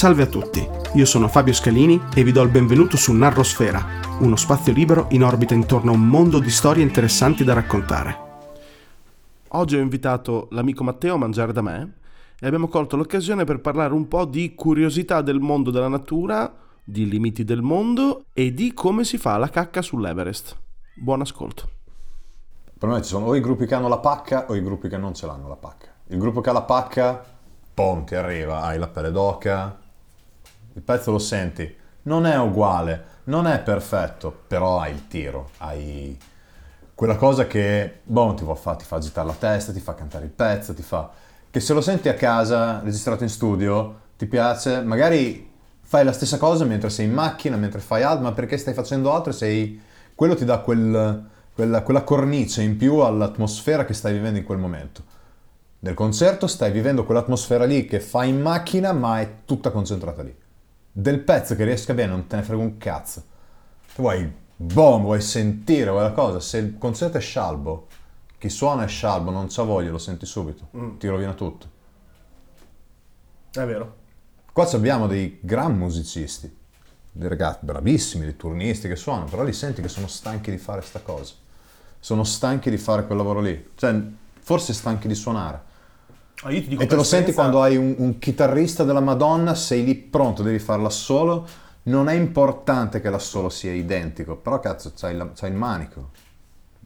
Salve a tutti, io sono Fabio Scalini e vi do il benvenuto su Narrosfera, uno spazio libero in orbita intorno a un mondo di storie interessanti da raccontare. Oggi ho invitato l'amico Matteo a mangiare da me e abbiamo colto l'occasione per parlare un po' di curiosità del mondo della natura, di limiti del mondo e di come si fa la cacca sull'Everest. Buon ascolto. Per me ci sono o i gruppi che hanno la pacca o i gruppi che non ce l'hanno la pacca. Il gruppo che ha la pacca, pom, ti arriva, hai la pelle d'oca, il pezzo lo senti, non è uguale, non è perfetto, però hai il tiro, hai quella cosa che, boh, ti fa, ti fa agitare la testa, ti fa cantare il pezzo, ti fa... che se lo senti a casa, registrato in studio, ti piace, magari fai la stessa cosa mentre sei in macchina, mentre fai altro, ma perché stai facendo altro e sei... quello ti dà quel, quella, quella cornice in più all'atmosfera che stai vivendo in quel momento. Nel concerto stai vivendo quell'atmosfera lì che fai in macchina, ma è tutta concentrata lì del pezzo che riesca bene non te ne frega un cazzo. Tu vuoi boom, vuoi sentire quella cosa. Se il concerto è scialbo, chi suona è scialbo, non c'ha voglia, lo senti subito. Mm. Ti rovina tutto. È vero. Qua abbiamo dei gran musicisti, dei ragazzi bravissimi, dei turnisti che suonano, però li senti che sono stanchi di fare sta cosa. Sono stanchi di fare quel lavoro lì. Cioè, forse stanchi di suonare Ah, e te lo senti quando hai un, un, chitarrista della Madonna, sei lì pronto, devi farla solo. Non è importante che la solo sia identico, però cazzo, c'hai, la, c'hai il manico.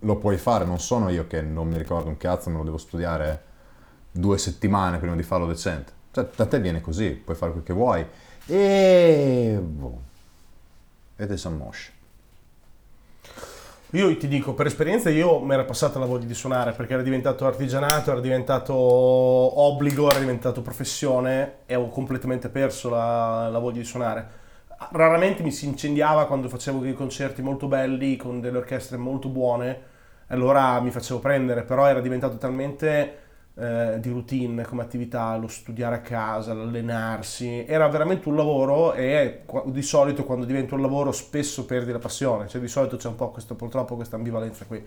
Lo puoi fare, non sono io che non mi ricordo un cazzo, me lo devo studiare due settimane prima di farlo decente. Cioè, da te viene così, puoi fare quel che vuoi. E... Boh. E te s'ammoscia. Io ti dico, per esperienza io mi era passata la voglia di suonare perché era diventato artigianato, era diventato obbligo, era diventato professione e ho completamente perso la, la voglia di suonare. Raramente mi si incendiava quando facevo dei concerti molto belli con delle orchestre molto buone, allora mi facevo prendere, però era diventato talmente eh, di routine come attività, lo studiare a casa, l'allenarsi, era veramente un lavoro e di solito quando diventa un lavoro spesso perdi la passione, cioè di solito c'è un po' questo, purtroppo questa ambivalenza qui.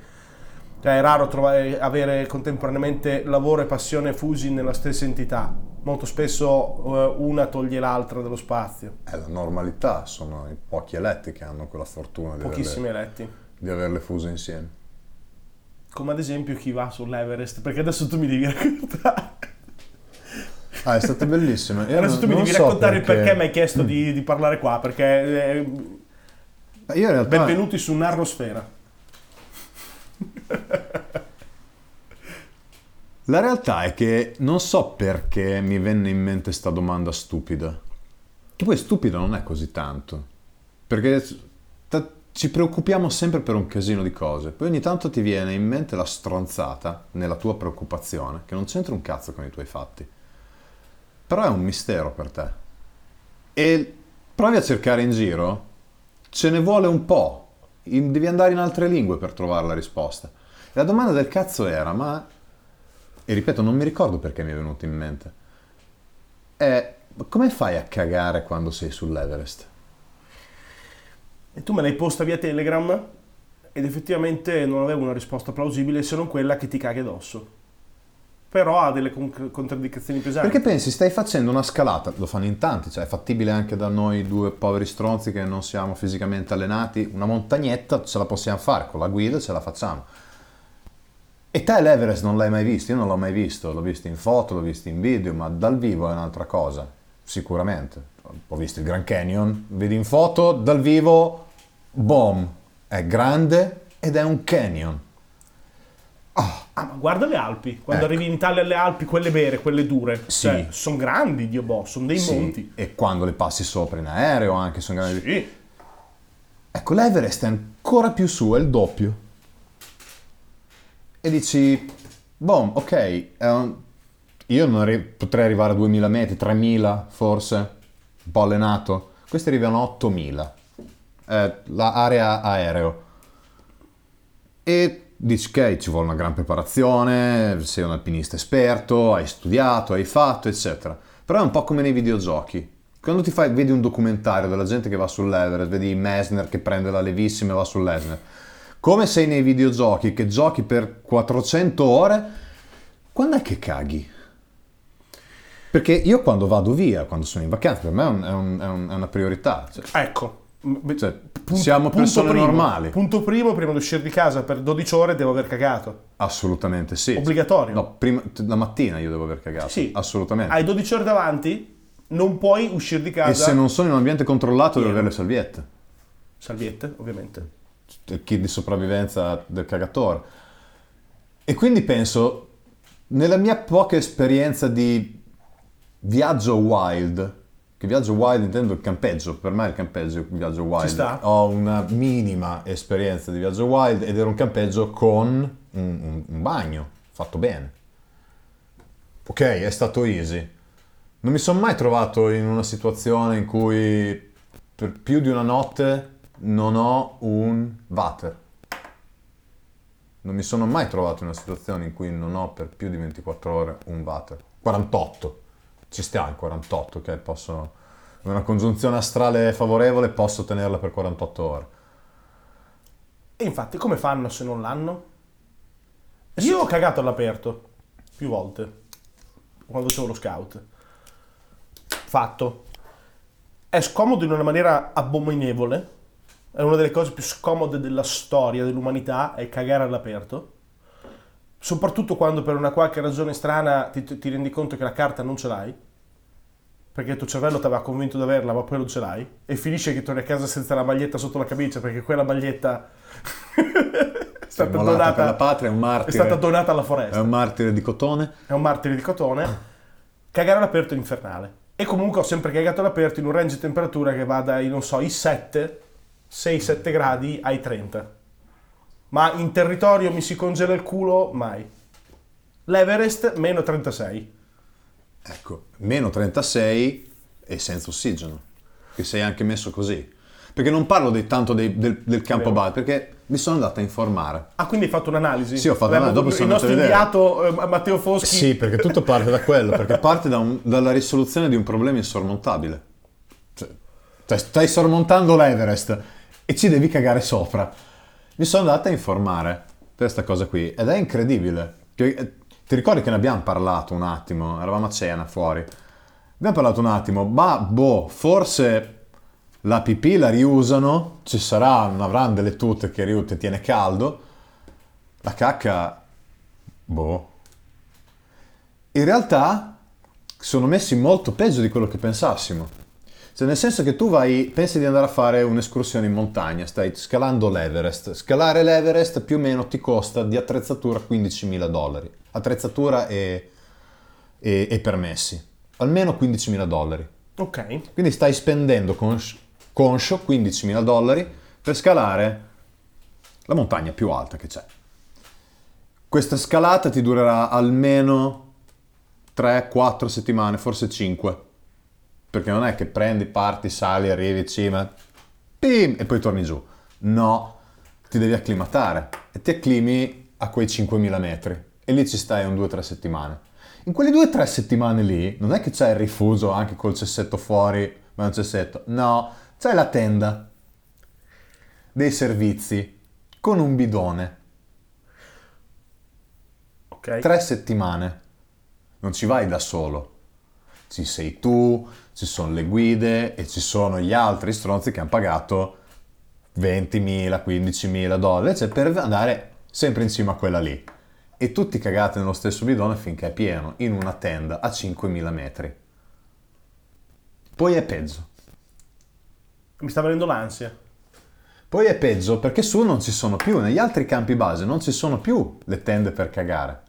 Cioè è raro trovare, avere contemporaneamente lavoro e passione fusi nella stessa entità, molto spesso eh, una toglie l'altra dello spazio. È la normalità, sono i pochi eletti che hanno quella fortuna di, Pochissimi averle, eletti. di averle fuse insieme come ad esempio chi va sull'Everest, perché adesso tu mi devi raccontare. Ah, è stato bellissimo. Io adesso non, tu mi devi so raccontare perché... il perché mi hai chiesto di, di parlare qua, perché... Eh, io in realtà... Benvenuti su Narrosfera. La realtà è che non so perché mi venne in mente questa domanda stupida. Che poi stupida non è così tanto. Perché ci preoccupiamo sempre per un casino di cose, poi ogni tanto ti viene in mente la stronzata nella tua preoccupazione, che non c'entra un cazzo con i tuoi fatti. Però è un mistero per te. E provi a cercare in giro, ce ne vuole un po', devi andare in altre lingue per trovare la risposta. E la domanda del cazzo era, ma... E ripeto, non mi ricordo perché mi è venuto in mente. È, come fai a cagare quando sei sull'Everest? E tu me l'hai posta via Telegram ed effettivamente non avevo una risposta plausibile se non quella che ti caghi addosso. Però ha delle con- contraddizioni pesanti. Perché pensi, stai facendo una scalata, lo fanno in tanti, cioè è fattibile anche da noi due poveri stronzi che non siamo fisicamente allenati, una montagnetta ce la possiamo fare, con la guida ce la facciamo. E te l'Everest non l'hai mai visto? Io non l'ho mai visto, l'ho visto in foto, l'ho visto in video, ma dal vivo è un'altra cosa, sicuramente. Ho visto il Grand Canyon, vedi in foto, dal vivo Boom, è grande ed è un canyon. Oh. Ah, ma guarda le Alpi, quando ecco. arrivi in Italia alle Alpi, quelle vere, quelle dure, sì. Cioè, sono grandi, Dio boh, sono dei sì. monti. E quando le passi sopra in aereo anche sono grandi. Sì. Ecco, l'Everest è ancora più su, è il doppio. E dici, boom, ok, un... io arri- potrei arrivare a 2000 metri, 3000 forse, un po' allenato. Questi arrivano a 8000 eh, l'area aereo. E dici che ci vuole una gran preparazione, sei un alpinista esperto, hai studiato, hai fatto, eccetera. Però è un po' come nei videogiochi. Quando ti fai, vedi un documentario della gente che va sull'Everest, vedi Mesner che prende la levissima e va sull'Everest. Come sei nei videogiochi che giochi per 400 ore, quando è che caghi? Perché io quando vado via, quando sono in vacanza, per me è un- è un- è una priorità. Cioè, Ecco. Cioè, punto- siamo punto persone primo. normali. Punto primo, prima di uscire di casa per 12 ore devo aver cagato. Assolutamente sì. Obbligatorio. No, prima, la mattina io devo aver cagato. Sì. Assolutamente. Hai 12 ore davanti, non puoi uscire di casa. E se non sono in un ambiente controllato devo avere le salviette. Salviette, ovviamente. il kit di sopravvivenza del cagatore. E quindi penso, nella mia poca esperienza di viaggio wild, viaggio wild intendo il campeggio, per me il campeggio è un viaggio wild. Ho una minima esperienza di viaggio wild ed era un campeggio con un, un- un bagno fatto bene. Ok, è stato easy. Non mi sono mai trovato in una situazione in cui per più di una notte non ho un water. Non mi sono mai trovato in una situazione in cui non ho per più di 24 ore un water. 48. Ci stiamo, 48, ok? Posso... Una congiunzione astrale favorevole posso tenerla per 48 ore. E infatti, come fanno se non l'hanno? Io ho cagato all'aperto più volte quando facevo lo scout. Fatto. È scomodo in una maniera abominevole. È una delle cose più scomode della storia dell'umanità è cagare all'aperto. Soprattutto quando per una qualche ragione strana ti, ti rendi conto che la carta non ce l'hai. Perché il tuo cervello ti aveva convinto di averla, ma poi non ce l'hai. E finisce che torni a casa senza la maglietta sotto la camicia, perché quella maglietta è stata donata per la patria, è un è martire. stata donata alla È foresta. un martire di cotone. È un martire di cotone. Cagare all'aperto è infernale. E comunque ho sempre cagato all'aperto in un range di temperatura che va dai, non so, i 7, 6-7 gradi ai 30. Ma in territorio mi si congela il culo? Mai. L'Everest meno 36. Ecco, meno 36 e senza ossigeno. Che sei anche messo così. Perché non parlo dei- tanto dei- del, del campo base, perché mi sono andato a informare. Ah, quindi hai fatto un'analisi? Sì, ho fatto un'analisi, dopo sono Il nostro inviato eh, Matteo Foschi. Sì, perché tutto parte da quello, perché parte da un- dalla risoluzione di un problema insormontabile. Cioè, cioè, stai sormontando l'Everest e ci devi cagare sopra. Mi sono andato a informare per questa cosa qui ed è incredibile. Eh, ti ricordi che ne abbiamo parlato un attimo? Eravamo a cena fuori. Abbiamo parlato un attimo, ma boh, forse la pipì la riusano, ci sarà, non avranno delle tute che riu- ti tiene caldo. La cacca, boh, in realtà sono messi molto peggio di quello che pensassimo. Cioè, nel senso che tu vai, pensi di andare a fare un'escursione in montagna, stai scalando l'Everest. Scalare l'Everest più o meno ti costa di attrezzatura 15.000 dollari. Attrezzatura e, e- e permessi. Almeno 15.000 dollari. Ok. Quindi stai spendendo cons- conscio 15.000 dollari per scalare la montagna più alta che c'è. Questa scalata ti durerà almeno 3-4 settimane, forse 5. Perché non è che prendi, parti, sali, arrivi in cima, pim, e poi torni giù. No, ti devi acclimatare e ti acclimi a quei 5.000 metri e lì ci stai un 2-3 settimane. In quelle 2-3 settimane lì non è che c'è il rifugio anche col cessetto fuori, ma un cessetto. No, c'è la tenda, dei servizi, con un bidone. Ok. Tre settimane. Non ci vai da solo. Ci sei tu, ci sono le guide e ci sono gli altri stronzi che hanno pagato 20.000, 15.000 dollari, cioè per andare sempre in cima a quella lì. E tutti cagate nello stesso bidone finché è pieno, in una tenda a 5.000 metri. Poi è peggio. Mi sta venendo l'ansia. Poi è peggio perché su non ci sono più, negli altri campi base non ci sono più le tende per cagare.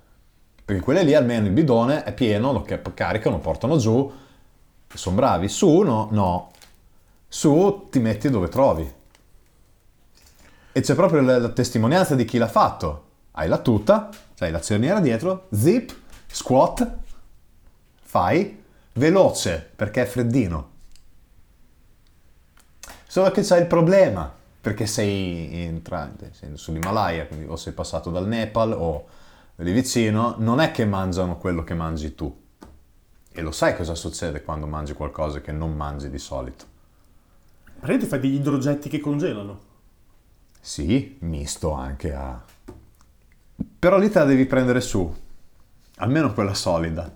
Perché quelle lì almeno il bidone è pieno, lo ca- caricano, portano giù, sono bravi. Su no, no. Su ti metti dove trovi. E c'è proprio la, la testimonianza di chi l'ha fatto. Hai la tuta, hai la cerniera dietro, zip, squat, fai, veloce perché è freddino. Solo che c'è il problema, perché sei, sei sull'Himalaya, quindi o sei passato dal Nepal o lì vicino, non è che mangiano quello che mangi tu. E lo sai cosa succede quando mangi qualcosa che non mangi di solito. Praticamente fai degli idrogetti che congelano. Sì, misto anche a... Però lì te la devi prendere su, almeno quella solida.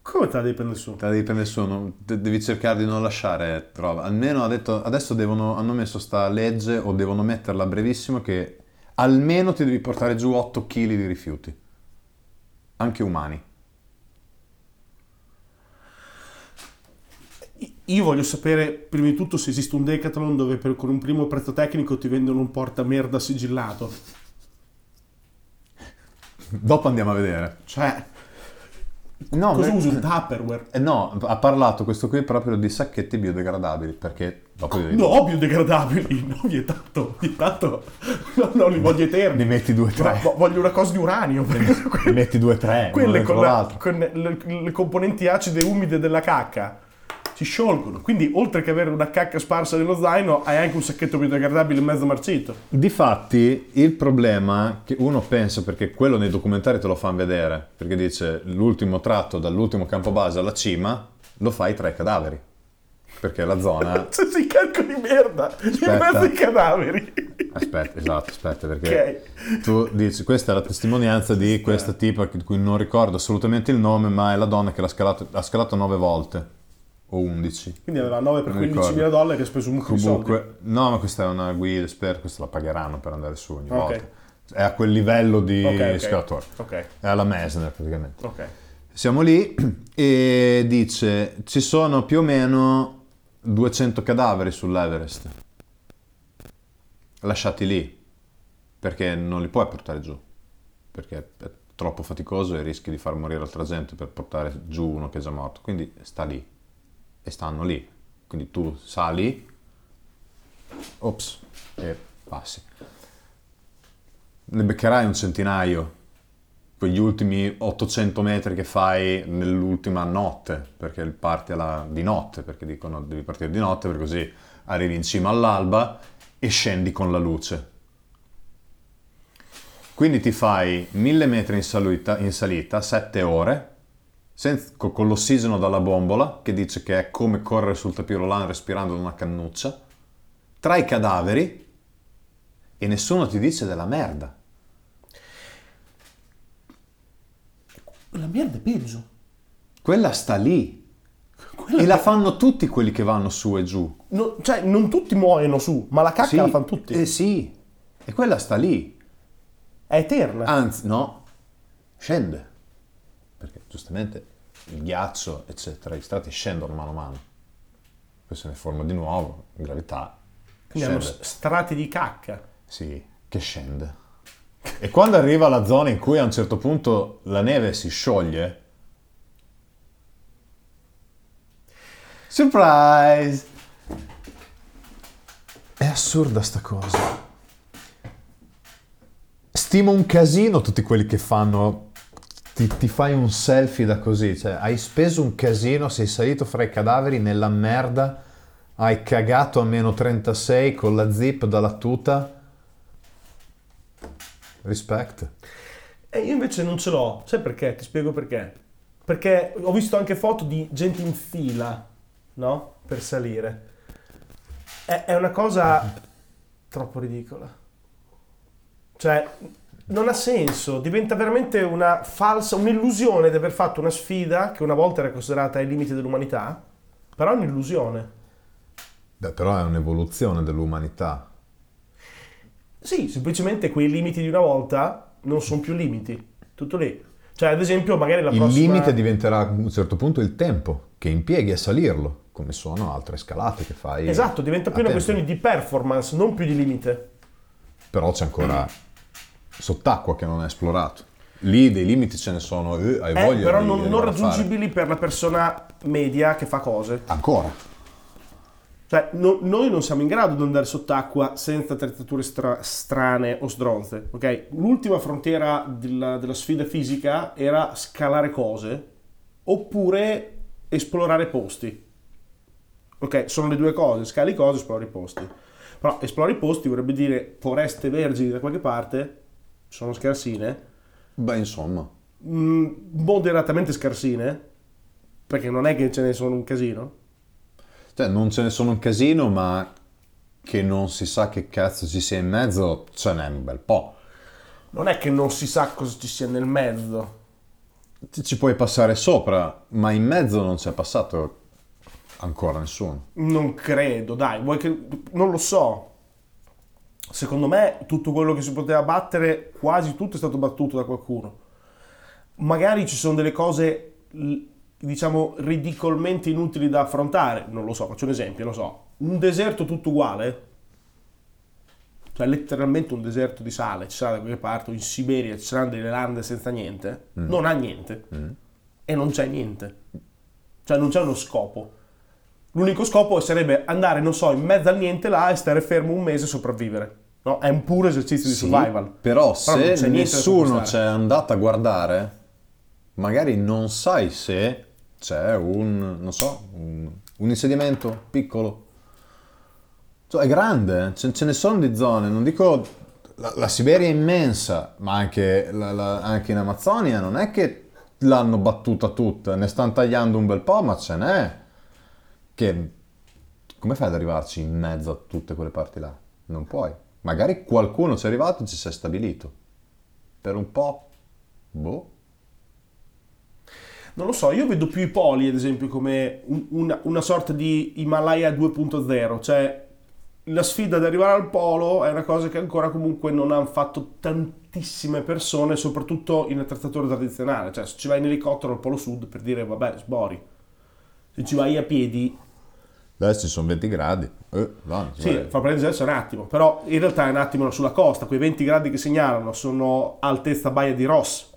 Come te la devi prendere su? Te la devi prendere su, non- de- devi cercare di non lasciare roba. Almeno ha detto, adesso devono, hanno messo sta legge o devono metterla brevissimo che almeno ti devi portare giù 8 kg di rifiuti. Anche umani. Io voglio sapere prima di tutto se esiste un Decathlon dove per, con un primo prezzo tecnico ti vendono un portamerda sigillato. Dopo andiamo a vedere. Cioè, No, cosa beh- usi un Tupperware? Eh no, ha parlato questo qui proprio di sacchetti biodegradabili, perché dopo li, No, biodegradabili, no, vietato, vietato. No, no, li voglio eterni. ne metti due o tre. ma voglio una cosa di uranio. perché Ne metti due o tre, Quelle con, la- con le, le componenti acide e umide della cacca si sciolgono. Quindi, oltre che avere una cacca sparsa nello zaino, hai anche un sacchetto biodegradabile mezzo marcito. Difatti, il problema che uno pensa, perché quello nei documentari te lo fanno vedere, perché dice l'ultimo tratto dall'ultimo campo base alla cima lo fai tra i cadaveri. Perché la zona... Se si carico di merda in mezzo ai cadaveri. Aspetta, esatto, aspetta, perché Ok. tu dici, questa è la testimonianza di questa tipa di cui non ricordo assolutamente il nome, ma è la donna che l'ha scalato, ha scalato 9 volte, o 11. Quindi aveva 9 per Non mi 15 mila dollari che ha speso un mucchio. Comunque, no, ma questa è una guida, spero, questa la pagheranno per andare su ogni Ok. volta. È a quel livello di Ok, ok. scalatore. Ok, È alla Mesner praticamente. Siamo lì e dice ci sono più o meno 200 cadaveri sull'Everest. Lasciati lì perché non li puoi portare giù. Perché è troppo faticoso e rischi di far morire altra gente per portare giù uno che è già morto. Quindi sta lì e stanno lì. Quindi tu sali, ops, e passi. Ne beccherai un centinaio quegli ultimi 800 metri che fai nell'ultima notte, perché parti alla- di notte, perché dicono devi partire di notte, per così arrivi in cima all'alba e scendi con la luce. Quindi ti fai 1000 metri in salita, in salita 7 ore, senza- co- con l'ossigeno dalla bombola, che dice che è come correre sul tapirolan respirando da una cannuccia, tra i cadaveri e nessuno ti dice della merda. La merda è peggio. Quella sta lì. Quella E la fanno tutti quelli che vanno su e giù. No, cioè, non tutti muoiono su, ma la cacca Sì, la fanno tutti. Eh sì. E quella sta lì. È eterna. Anzi, no. Scende. Giustamente il ghiaccio, eccetera, gli strati scendono mano a mano. Poi se ne forma di nuovo, gravità. Quindi hanno Scende. s- strati di cacca. Sì, che scende. E quando arriva alla zona in cui a un certo punto la neve si scioglie, surprise! È assurda sta cosa. Stimo un casino tutti quelli che fanno. Ti, ti fai un selfie da così, cioè hai speso un casino, sei salito fra i cadaveri nella merda, hai cagato a meno 36 con la zip dalla tuta. Respect. E io invece non ce l'ho. Sai perché? Ti spiego perché. Perché ho visto anche foto di gente in fila, no? Per salire. È, è una cosa troppo ridicola. Cioè, non ha senso. Diventa veramente una falsa, un'illusione di aver fatto una sfida che una volta era considerata ai limiti dell'umanità, però è un'illusione. Beh, però è un'evoluzione dell'umanità. Sì, semplicemente quei limiti di una volta non sono più limiti. Tutto lì. Cioè, ad esempio, magari la Il prossima... limite diventerà a un certo punto il tempo che impieghi a salirlo, come sono altre scalate che fai. Esatto, diventa più una tempo. questione di performance, non più di limite. Però c'è ancora sott'acqua che non è esplorato. Lì dei limiti ce ne sono, eh, hai Eh, voglia però di non, non raggiungibili per la persona media che fa cose. Ancora. Cioè, no- noi non siamo in grado di andare sott'acqua senza attrezzature stra- strane o stronze, ok? L'ultima frontiera della, della sfida fisica era scalare cose oppure esplorare posti. Ok, sono le due cose, scali cose, esplori posti. Però esplori posti vorrebbe dire foreste vergini da qualche parte, sono scarsine, Beh, insomma. mm, moderatamente scarsine, perché non è che ce ne sono un casino. Cioè, non ce ne sono un casino, ma che non si sa che cazzo ci sia in mezzo, ce n'è un bel po'. Non è che non si sa cosa ci sia nel mezzo. ci ci puoi passare sopra, ma in mezzo non c'è passato ancora nessuno. Non credo, dai, vuoi che... non lo so. Secondo me tutto quello che si poteva battere, quasi tutto è stato battuto da qualcuno. Magari ci sono delle cose, diciamo, ridicolmente inutili da affrontare. Non lo so, faccio un esempio, non so. Un deserto tutto uguale, cioè letteralmente un deserto di sale, ci sarà da qualche parte, in Siberia ci saranno delle lande senza niente, non ha niente. E non c'è niente. Cioè non c'è uno scopo. L'unico scopo sarebbe andare, non so, in mezzo al niente là e stare fermo un mese e sopravvivere. No? È un puro esercizio di Sì, survival. Però non se c'è nessuno c'è andato a guardare, magari non sai se c'è un, non so, un, un insediamento piccolo. Cioè, è grande, ce, ce ne sono di zone, non dico la, la Siberia è immensa, ma anche, la- la- anche in Amazzonia non è che l'hanno battuta tutta, ne stanno tagliando un bel po', ma ce n'è. Che come fai ad arrivarci in mezzo a tutte quelle parti là? Non puoi. Magari qualcuno ci è arrivato e ci si è stabilito. Per un po'. Boh. Non lo so, io vedo più i poli, ad esempio, come un- una, una sorta di Himalaya 2.0, cioè la sfida ad arrivare al polo è una cosa che ancora comunque non hanno fatto tantissime persone, soprattutto in attrezzatura tradizionale, cioè se ci vai in elicottero al polo sud per dire vabbè, sbori. Se ci vai a piedi, Adesso ci sono 20 gradi. Eh, là, sì, fa prendere adesso un attimo, però in realtà è un attimo sulla costa, quei 20 gradi che segnalano sono altezza baia di Ross,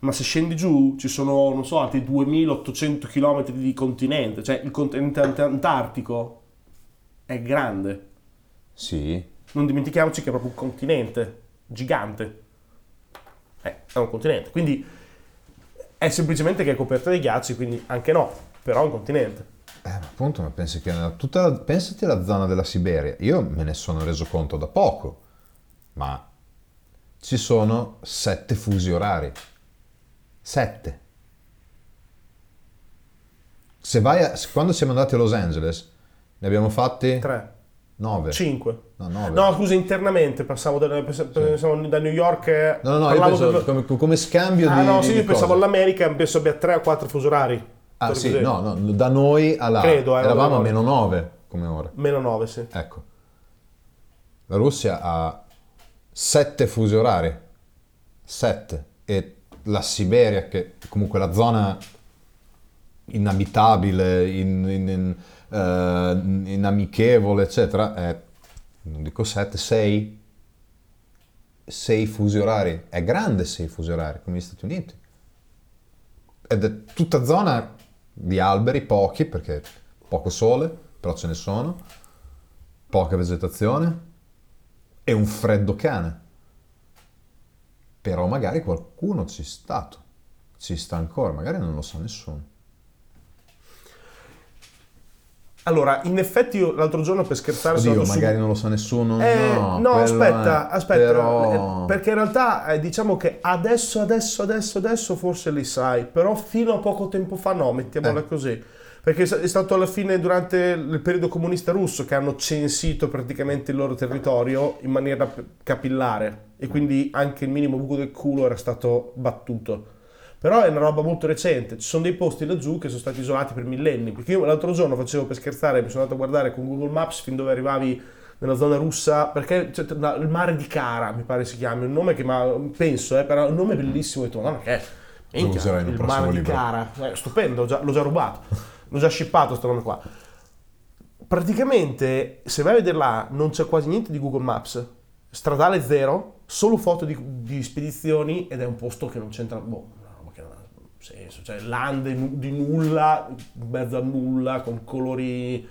ma se scendi giù ci sono, non so, altri 2800 km di continente, cioè il continente ant- antartico è grande. Sì. Non dimentichiamoci che è proprio un continente gigante. Eh, è un continente, quindi è semplicemente che è coperto dai ghiacci, quindi anche no, però è un continente. Eh, appunto, ma pensi che tutta pensati alla zona della Siberia. Io me ne sono reso conto da poco, ma ci sono sette fusi orari. Sette. Se vai a, quando siamo andati a Los Angeles, ne abbiamo fatti 3, nove. 5. No, nove. No, scusa, internamente passavo da, pensavo da New York. No, no, no, io penso del- come, come scambio Ah di no, sì, io pensavo all'America, penso abbia 3 o 4 fusi orari. Ah sì, così. no, no, da noi a là. Credo, eh, Eravamo a no. meno 9 come ora. Meno 9, sì. Ecco. La Russia ha 7 fusi orari. 7. E la Siberia, che è comunque la zona inabitabile, in, in- in, eh, inamichevole, eccetera, è, non dico 7, 6. 6 fusi orari. È grande 6 fusi orari, come gli Stati Uniti. Ed è tutta zona di alberi, pochi, perché poco sole, però ce ne sono, poca vegetazione e un freddo cane. Però magari qualcuno ci è stato, ci sta ancora, magari non lo sa nessuno. Allora, in effetti io l'altro giorno per scherzare sono Oddio, su- magari non lo sa nessuno. Eh, no, no, aspetta, è- aspetta, però- eh, perché in realtà eh, diciamo che adesso, adesso, adesso, adesso forse li sai, però fino a poco tempo fa no, mettiamola Eh. così. Perché è stato alla fine durante il periodo comunista russo che hanno censito praticamente il loro territorio in maniera capillare e quindi anche il minimo buco del culo era stato battuto. Però è una roba molto recente, ci sono dei posti laggiù che sono stati isolati per millenni, perché io l'altro giorno facevo per scherzare, mi sono andato a guardare con Google Maps fin dove arrivavi nella zona russa, perché una- il mare di Kara, mi pare si chiami, un nome che ma penso, eh, però è un nome bellissimo, ho detto, ma che è? Lo userai nel il mare di libro. Kara, Eh, stupendo, già- l'ho già rubato, l'ho già shippato sto nome qua. Praticamente, se vai a vedere là, non c'è quasi niente di Google Maps, stradale zero, solo foto di, di spedizioni ed è un posto che non c'entra, boh, una roba che non ha senso, cioè lande di nulla, in mezzo a nulla, con colori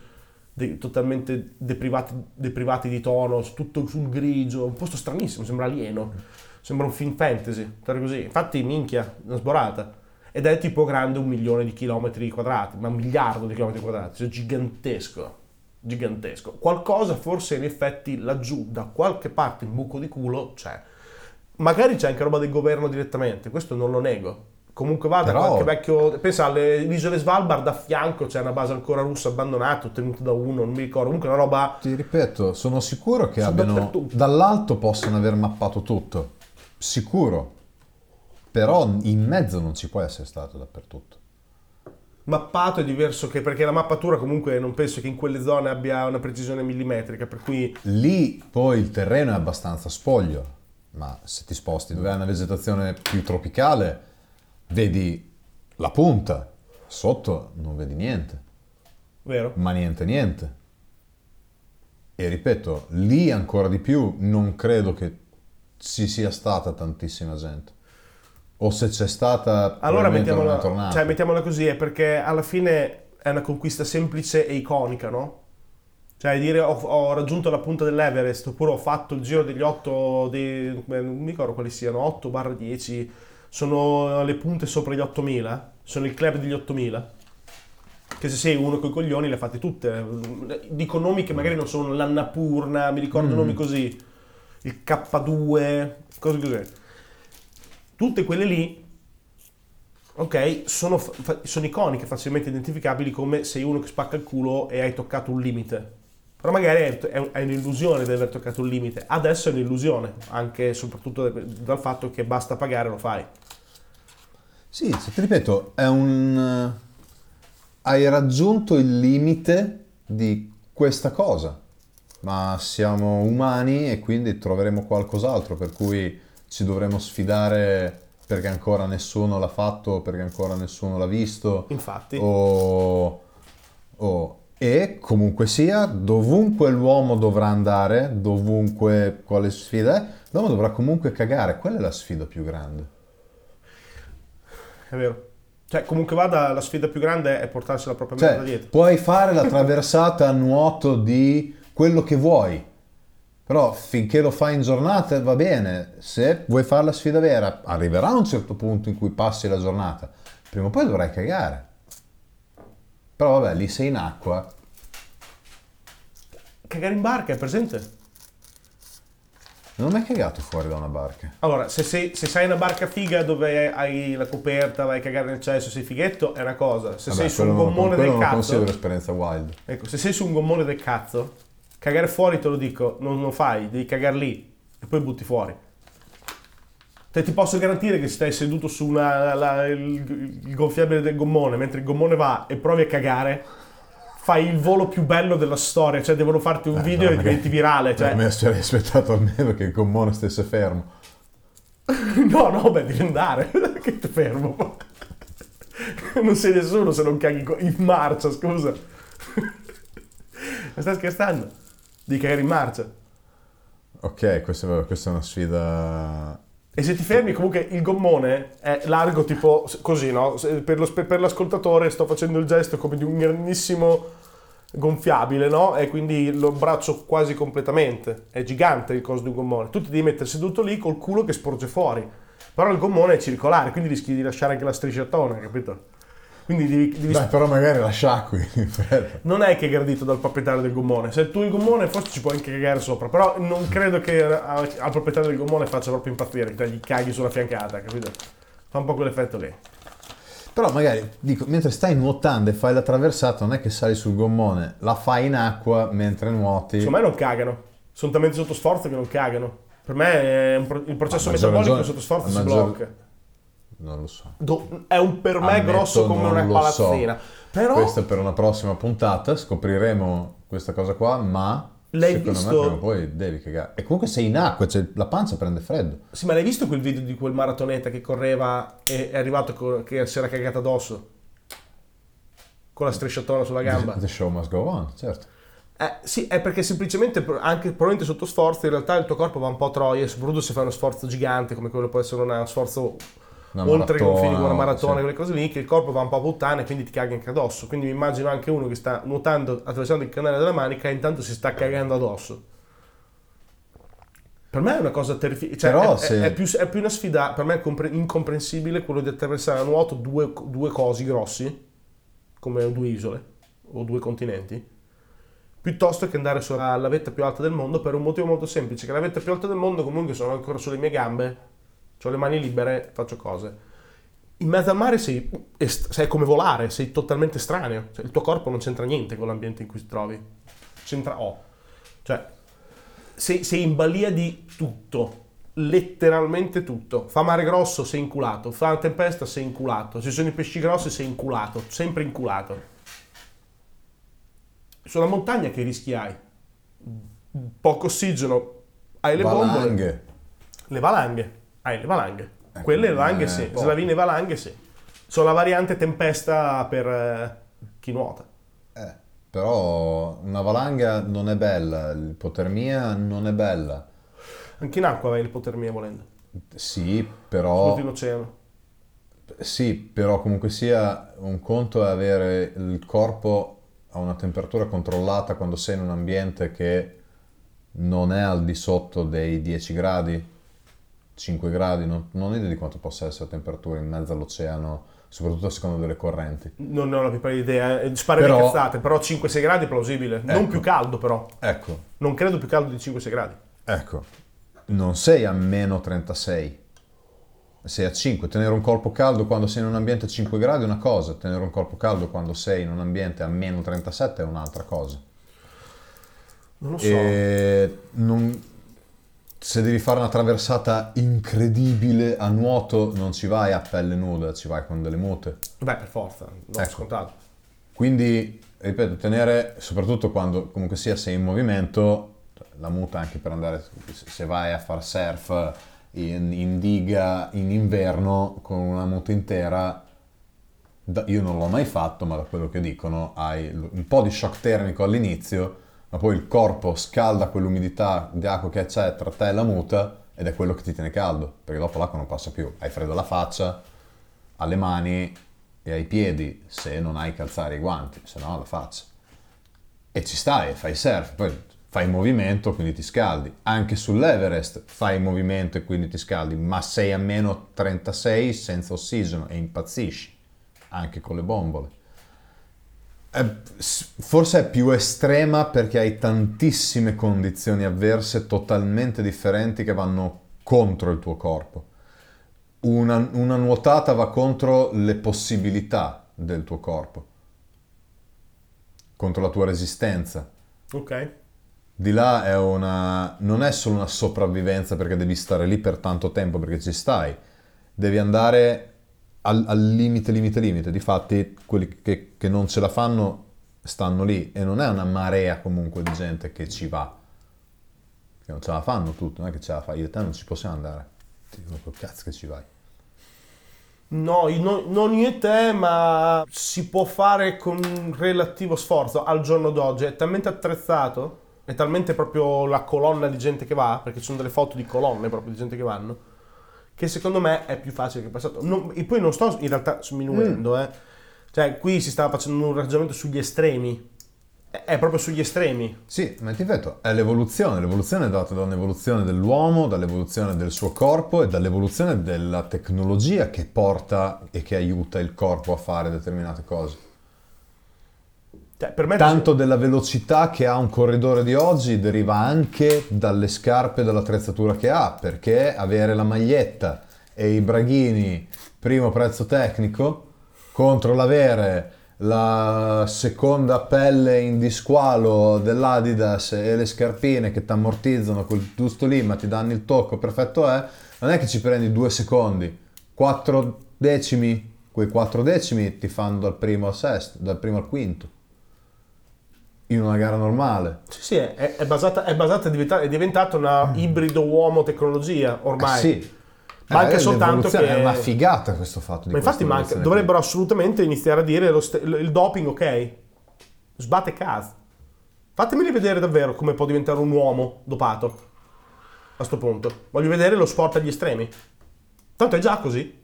de- totalmente deprivati, deprivati di tono, tutto sul grigio, un posto stranissimo, sembra alieno, sembra un film fantasy, così. Infatti, minchia, una sborata. Ed è tipo grande un milione di chilometri quadrati, ma un miliardo di chilometri quadrati, cioè gigantesco, gigantesco. Qualcosa forse in effetti laggiù, da qualche parte, in buco di culo, c'è. Magari c'è anche roba del governo direttamente, questo non lo nego. Comunque vada, Però- qualche vecchio... Pensa alle isole Svalbard, a fianco c'è una base ancora russa abbandonata, tenuta da uno, non mi ricordo. Comunque una roba... Ti ripeto, sono sicuro che Sono abbiano dall'alto possano aver mappato tutto. Sicuro. però in mezzo non ci può essere stato dappertutto. Mappato è diverso che perché la mappatura comunque non penso che in quelle zone abbia una precisione millimetrica, per cui Lì poi il terreno è abbastanza spoglio, ma se ti sposti dove hai una vegetazione più tropicale, vedi la punta, sotto non vedi niente, vero? ma niente niente. E ripeto, lì ancora di più non credo che ci sia stata tantissima gente. O se c'è stata, Allora non mettiamola, tornata. cioè, mettiamola così, è perché alla fine è una conquista semplice e iconica, no? Cioè dire ho, ho raggiunto la punta dell'Everest oppure ho fatto il giro degli 8, dei, non mi ricordo quali siano, 8 barra 10, sono le punte sopra gli 8000, sono il club degli 8000. Che se sei uno coi coglioni le ha fatte tutte. Dico nomi che magari non sono l'Annapurna, mi ricordo nomi così, il K2, cose così. Tutte quelle lì ok, sono, fa- sono iconiche, facilmente identificabili come sei uno che spacca il culo e hai toccato un limite. Però magari è, un'illusione di aver toccato un limite. Adesso è un'illusione, anche e soprattutto da- dal fatto che basta pagare lo fai. Sì, se ti ripeto, è un... eh, Hai raggiunto il limite di questa cosa, ma siamo umani e quindi troveremo qualcos'altro per cui ci dovremo sfidare perché ancora nessuno l'ha fatto, perché ancora nessuno l'ha visto. Infatti. O, o- e comunque sia, dovunque l'uomo dovrà andare, dovunque quale sfida è, l'uomo dovrà comunque cagare. Quella è la sfida più grande. È vero. Cioè, comunque vada, la sfida più grande è portarsi la propria Cioè, merda dietro. puoi fare la traversata a nuoto di quello che vuoi, però finché lo fai in giornata va bene. Se vuoi fare la sfida vera, arriverà un certo punto in cui passi la giornata. Prima o poi dovrai cagare. Però vabbè, lì sei in acqua. Cagare in barca, è presente? Non ho mai cagato fuori da una barca. Allora, se sei, se sei in una barca figa dove hai la coperta, vai a cagare nel cesso, sei fighetto, è una cosa. Se Vabbè, sei su un non- gommone quello del non cazzo... considero esperienza wild. Ecco, se sei su un gommone del cazzo, cagare fuori te lo dico, non lo fai, devi cagare lì e poi butti fuori. Cioè, ti posso garantire che se stai seduto su una- la- il, il gonfiabile del gommone, mentre il gommone va e provi a cagare, fai il volo più bello della storia, cioè devono farti un video no, e diventi virale. Cioè, me sarei aspettato almeno che il gommone stesse fermo. no, no, beh, devi andare, che ti fermo. Non sei nessuno se non caghi in marcia, scusa. Ma stai scherzando? Devi cagare in marcia. Ok, questa, questa è una sfida E se ti fermi, comunque il gommone è largo tipo così, no? Per, lo- per l'ascoltatore sto facendo il gesto come di un grandissimo gonfiabile, no? E quindi lo braccio quasi completamente. È gigante il coso di un gommone. Tu ti devi mettere seduto lì col culo che sporge fuori. Però il gommone è circolare, quindi rischi di lasciare anche la strisciatona, capito? Quindi devi, devi Dai, però magari la fretta. non è che è gradito dal proprietario del gommone. Se tu il gommone forse ci puoi anche cagare sopra, però non credo che al proprietario del gommone faccia proprio impazzire, che gli caghi sulla fiancata, capito? Fa un po' quell'effetto lì. Però magari, dico, mentre stai nuotando e fai la traversata, non è che sali sul gommone, la fai in acqua mentre nuoti. Secondo me non cagano. Sono talmente sotto sforzo che non cagano. Per me pro- il processo metabolico ragione- sotto sforzo si maggior- blocca. Non lo so. Do- è un per me Ammetto, grosso come una lo so. palazzina. Però Questo è per una prossima puntata, scopriremo questa cosa qua, ma L'hai secondo visto? me poi devi cagare. E comunque sei in acqua, cioè la pancia prende freddo. Sì, ma l'hai visto quel video di quel maratoneta che correva e è arrivato co- che si era cagata addosso? Con la strisciatona sulla gamba. The show must go on, certo. Eh, sì, è perché semplicemente, anche probabilmente sotto sforzo, in realtà il tuo corpo va un po' a troia, soprattutto se fai uno sforzo gigante come quello può essere uno sforzo Una oltre i confini come una maratona, sì. quelle cose lì, che il corpo va un po' a puttane e quindi ti caga anche addosso. Quindi mi immagino anche uno che sta nuotando attraversando il canale della manica e intanto si sta cagando addosso. Per me è una cosa terrificante. Cioè, Però è, se- è- è più, è più una sfida, per me è compre- incomprensibile quello di attraversare a nuoto due, due cosi grossi, come due isole o due continenti, piuttosto che andare sulla la vetta più alta del mondo per un motivo molto semplice, che la vetta più alta del mondo comunque sono ancora sulle mie gambe, ho le mani libere, faccio cose. In mezzo al mare sei, sei come volare, sei totalmente estraneo, Cioè, il tuo corpo non c'entra niente con l'ambiente in cui ti trovi, c'entra O. Cioè, sei, sei in balia di tutto, letteralmente tutto. Fa mare grosso, sei inculato. Fa una tempesta, sei inculato. Se ci sono i pesci grossi, sei inculato. Sempre inculato. Sulla montagna che rischi hai? Poco ossigeno, hai le bombole. Valanghe. Le valanghe. Hai le valanghe. Ecco, Quelle valanghe eh, sì. poco. Slavine valanghe sì. Sono la variante tempesta per eh, chi nuota. Eh, però una valanga non è bella, l'ipotermia non è bella. Anche in acqua vai l'ipotermia volendo. Sì, Soprattutto però, in oceano. sì, però comunque sia un conto è avere il corpo a una temperatura controllata quando sei in un ambiente che non è al di sotto dei 10 gradi, 5 gradi, non, non ho idea di quanto possa essere la temperatura in mezzo all'oceano, soprattutto a seconda delle correnti. Non ne ho la più pallida idea. eh, Spari Però- cazzate, però 5-6 gradi è plausibile. Non Ecco. più caldo però. Ecco, Non credo più caldo di 5-6 gradi. Ecco, non sei a meno 36, sei a 5. Tenere un corpo caldo quando sei in un ambiente a 5 gradi è una cosa, tenere un corpo caldo quando sei in un ambiente a meno 37 è un'altra cosa. Non lo so. E non- se devi fare una traversata incredibile a nuoto, non ci vai a pelle nuda, ci vai con delle mute. Beh, per forza, non Ecco. scontato. Quindi, ripeto, tenere, soprattutto quando comunque sia sei in movimento, la muta anche per andare, se vai a far surf in, in diga in inverno con una muta intera, io non l'ho mai fatto, ma da quello che dicono hai un po' di shock termico all'inizio, ma poi il corpo scalda quell'umidità di acqua che c'è tra te e la muta ed è quello che ti tiene caldo, perché dopo l'acqua non passa più, hai freddo alla faccia, alle mani e ai piedi se non hai calzare i guanti, se no alla faccia. E ci stai, fai surf, poi fai movimento, quindi ti scaldi. Anche sull'Everest fai movimento e quindi ti scaldi, ma sei a meno 36 senza ossigeno e impazzisci, anche con le bombole. Forse è più estrema perché hai tantissime condizioni avverse totalmente differenti che vanno contro il tuo corpo. Una, una nuotata va contro le possibilità del tuo corpo, contro la tua resistenza. Ok. Di là è una, non è solo una sopravvivenza perché devi stare lì per tanto tempo, perché ci stai, devi andare al, al limite, limite, limite. Difatti, quelli che, che non ce la fanno stanno lì e non è una marea comunque di gente che ci va, che non ce la fanno tutti, non è che ce la fai, io e te non ci possiamo andare. Ti dico, cazzo che ci vai. No, no- non io e te, ma si può fare con un relativo sforzo al giorno d'oggi. È talmente attrezzato, è talmente proprio la colonna di gente che va, perché ci sono delle foto di colonne proprio di gente che vanno, che secondo me è più facile che il passato. Non- e poi non sto in realtà sminuendo, eh. Cioè, qui si stava facendo un ragionamento sugli estremi. È, è proprio sugli estremi. Sì, ma ti ripeto, è l'evoluzione. L'evoluzione è data da un'evoluzione dell'uomo, dall'evoluzione del suo corpo e dall'evoluzione della tecnologia che porta e che aiuta il corpo a fare determinate cose. Cioè, Tanto della velocità che ha un corridore di oggi deriva anche dalle scarpe e dall'attrezzatura che ha, perché avere la maglietta e i braghini primo prezzo tecnico contro l'avere la seconda pelle in disqualo dell'Adidas e le scarpine che ti ammortizzano quel giusto lì ma ti danno il tocco perfetto è, non è che ci prendi due secondi, quattro decimi, quei quattro decimi ti fanno dal primo al sesto, dal primo al quinto in una gara normale. Sì, sì, è, è basata, è basata, è diventata, è diventata una ibrido uomo-tecnologia ormai. Eh sì. Manca Eh, soltanto che... È una figata questo fatto Ma infatti manca, dovrebbero assolutamente iniziare a dire lo ste- il doping ok, sbatte cazzo. Fatemeli vedere davvero come può diventare un uomo dopato. A sto punto. Voglio vedere lo sport agli estremi. Tanto è già così.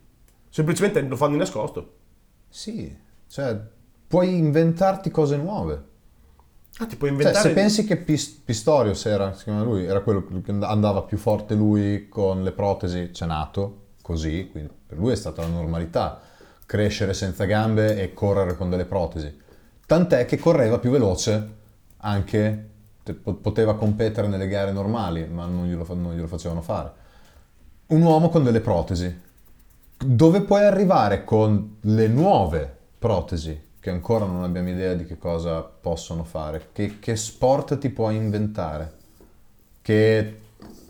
Semplicemente lo fanno di nascosto. Sì, cioè puoi inventarti cose nuove. Ah, ti puoi Cioè, inventare... se pensi che Pis- Pistorius era, si chiama lui, era quello che andava più forte lui con le protesi, c'è nato così, quindi per lui è stata la normalità crescere senza gambe e correre con delle protesi. Tant'è che correva più veloce anche, te- po- poteva competere nelle gare normali, ma non glielo, non glielo facevano fare. Un uomo con delle protesi. Dove puoi arrivare con le nuove protesi, che ancora non abbiamo idea di che cosa possono fare? Che, che sport ti puoi inventare? Che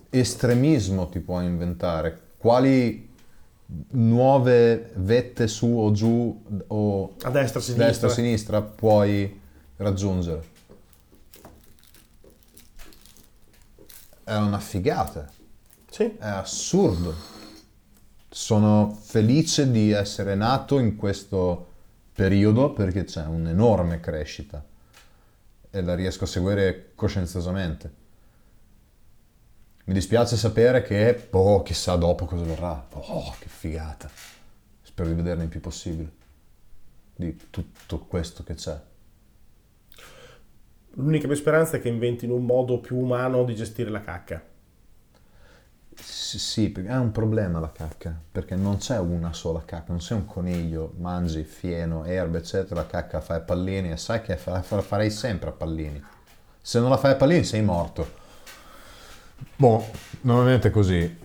estremismo ti puoi inventare? Quali nuove vette su o giù o A destra, a sinistra. destra sinistra puoi raggiungere? È una figata, Sì. è assurdo. Sono felice di essere nato in questo periodo perché c'è un'enorme crescita e la riesco a seguire coscienziosamente. Mi dispiace sapere che, boh, chissà dopo cosa verrà. Oh, che figata. Spero di vederne il più possibile. Di tutto questo che c'è. L'unica mia speranza è che inventino un modo più umano di gestire la cacca. Sì, è un problema la cacca, perché non c'è una sola cacca, non sei un coniglio, mangi fieno, erba, eccetera, la cacca fai a pallini e sai che la farei sempre a pallini. Se non la fai a pallini sei morto. Boh, normalmente è così.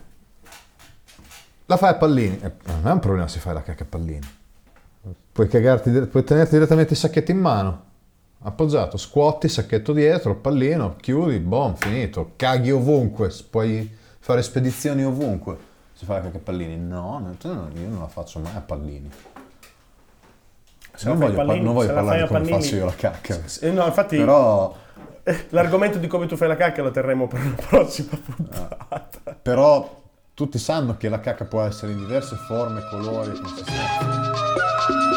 La fai a pallini, eh, non è un problema se fai la cacca a pallini. Puoi, cagarti, puoi tenerti direttamente il sacchetto in mano, appoggiato, scuotti, sacchetto dietro, pallino, chiudi, boom, finito. Caghi ovunque, puoi fare spedizioni ovunque. Fai la cacca a pallini, no, no, io non la faccio mai a pallini. Se non voglio, a par- pallini- non voglio parlare di come pallini- faccio io la cacca. Eh, no, infatti Però, l'argomento di come tu fai la cacca lo terremo per una prossima puntata. però tutti sanno che la cacca può essere in diverse forme, colori e consistenze.